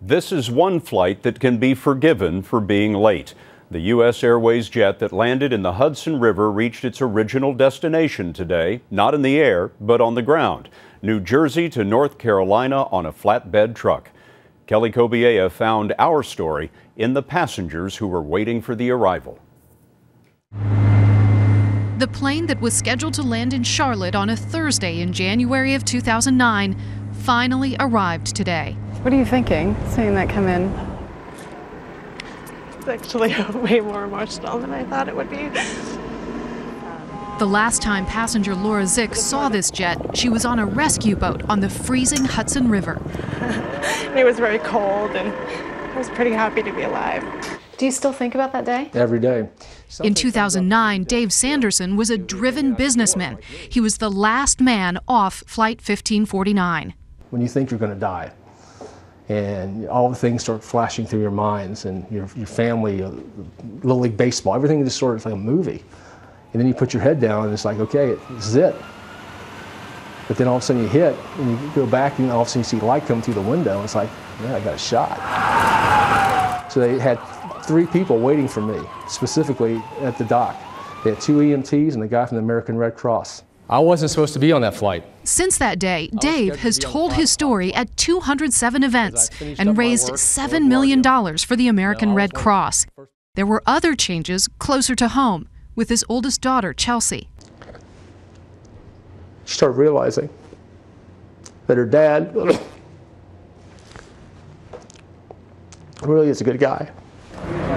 This is one flight that can be forgiven for being late. The U.S. Airways jet that landed in the Hudson River reached its original destination today, not in the air, but on the ground. New Jersey to North Carolina on a flatbed truck. Kelly Cobiella found our story in the passengers who were waiting for the arrival. The plane that was scheduled to land in Charlotte on a Thursday in January of 2009 finally arrived today. What are you thinking, seeing that come in? It's actually way more emotional than I thought it would be. The last time passenger Laura Zych saw this jet, she was on a rescue boat on the freezing Hudson River. it was very cold, and I was pretty happy to be alive. Do you still think about that day? Every day. In 2009, Dave Sanderson was a driven businessman. He was the last man off Flight 1549. When you think you're going to die, and all the things start flashing through your minds, and your, your family, uh, Little League Baseball, everything just sort of like a movie. And then you put your head down, and it's like, okay, this is it. But then all of a sudden you hit, and you go back, and all of a sudden you see light come through the window, and it's like, yeah, I got a shot. So they had three people waiting for me, specifically at the dock. They had two EMTs and a guy from the American Red Cross. I wasn't supposed to be on that flight. Since that day, Dave has told his story at 207 events and raised $7 million for the American Red Cross. There were other changes closer to home with his oldest daughter, Chelsea. She started realizing that her dad really is a good guy.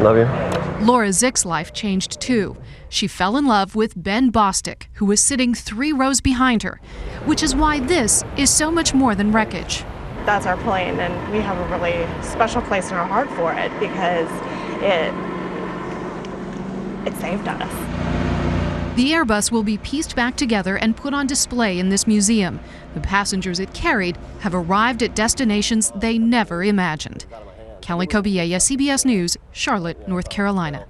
Love you. Laura Zych's life changed too. She fell in love with Ben Bostic, who was sitting three rows behind her, which is why this is so much more than wreckage. That's our plane, and we have a really special place in our heart for it because it it saved us. The Airbus will be pieced back together and put on display in this museum. The passengers it carried have arrived at destinations they never imagined. Kelly Cobiella, CBS News, Charlotte, North Carolina.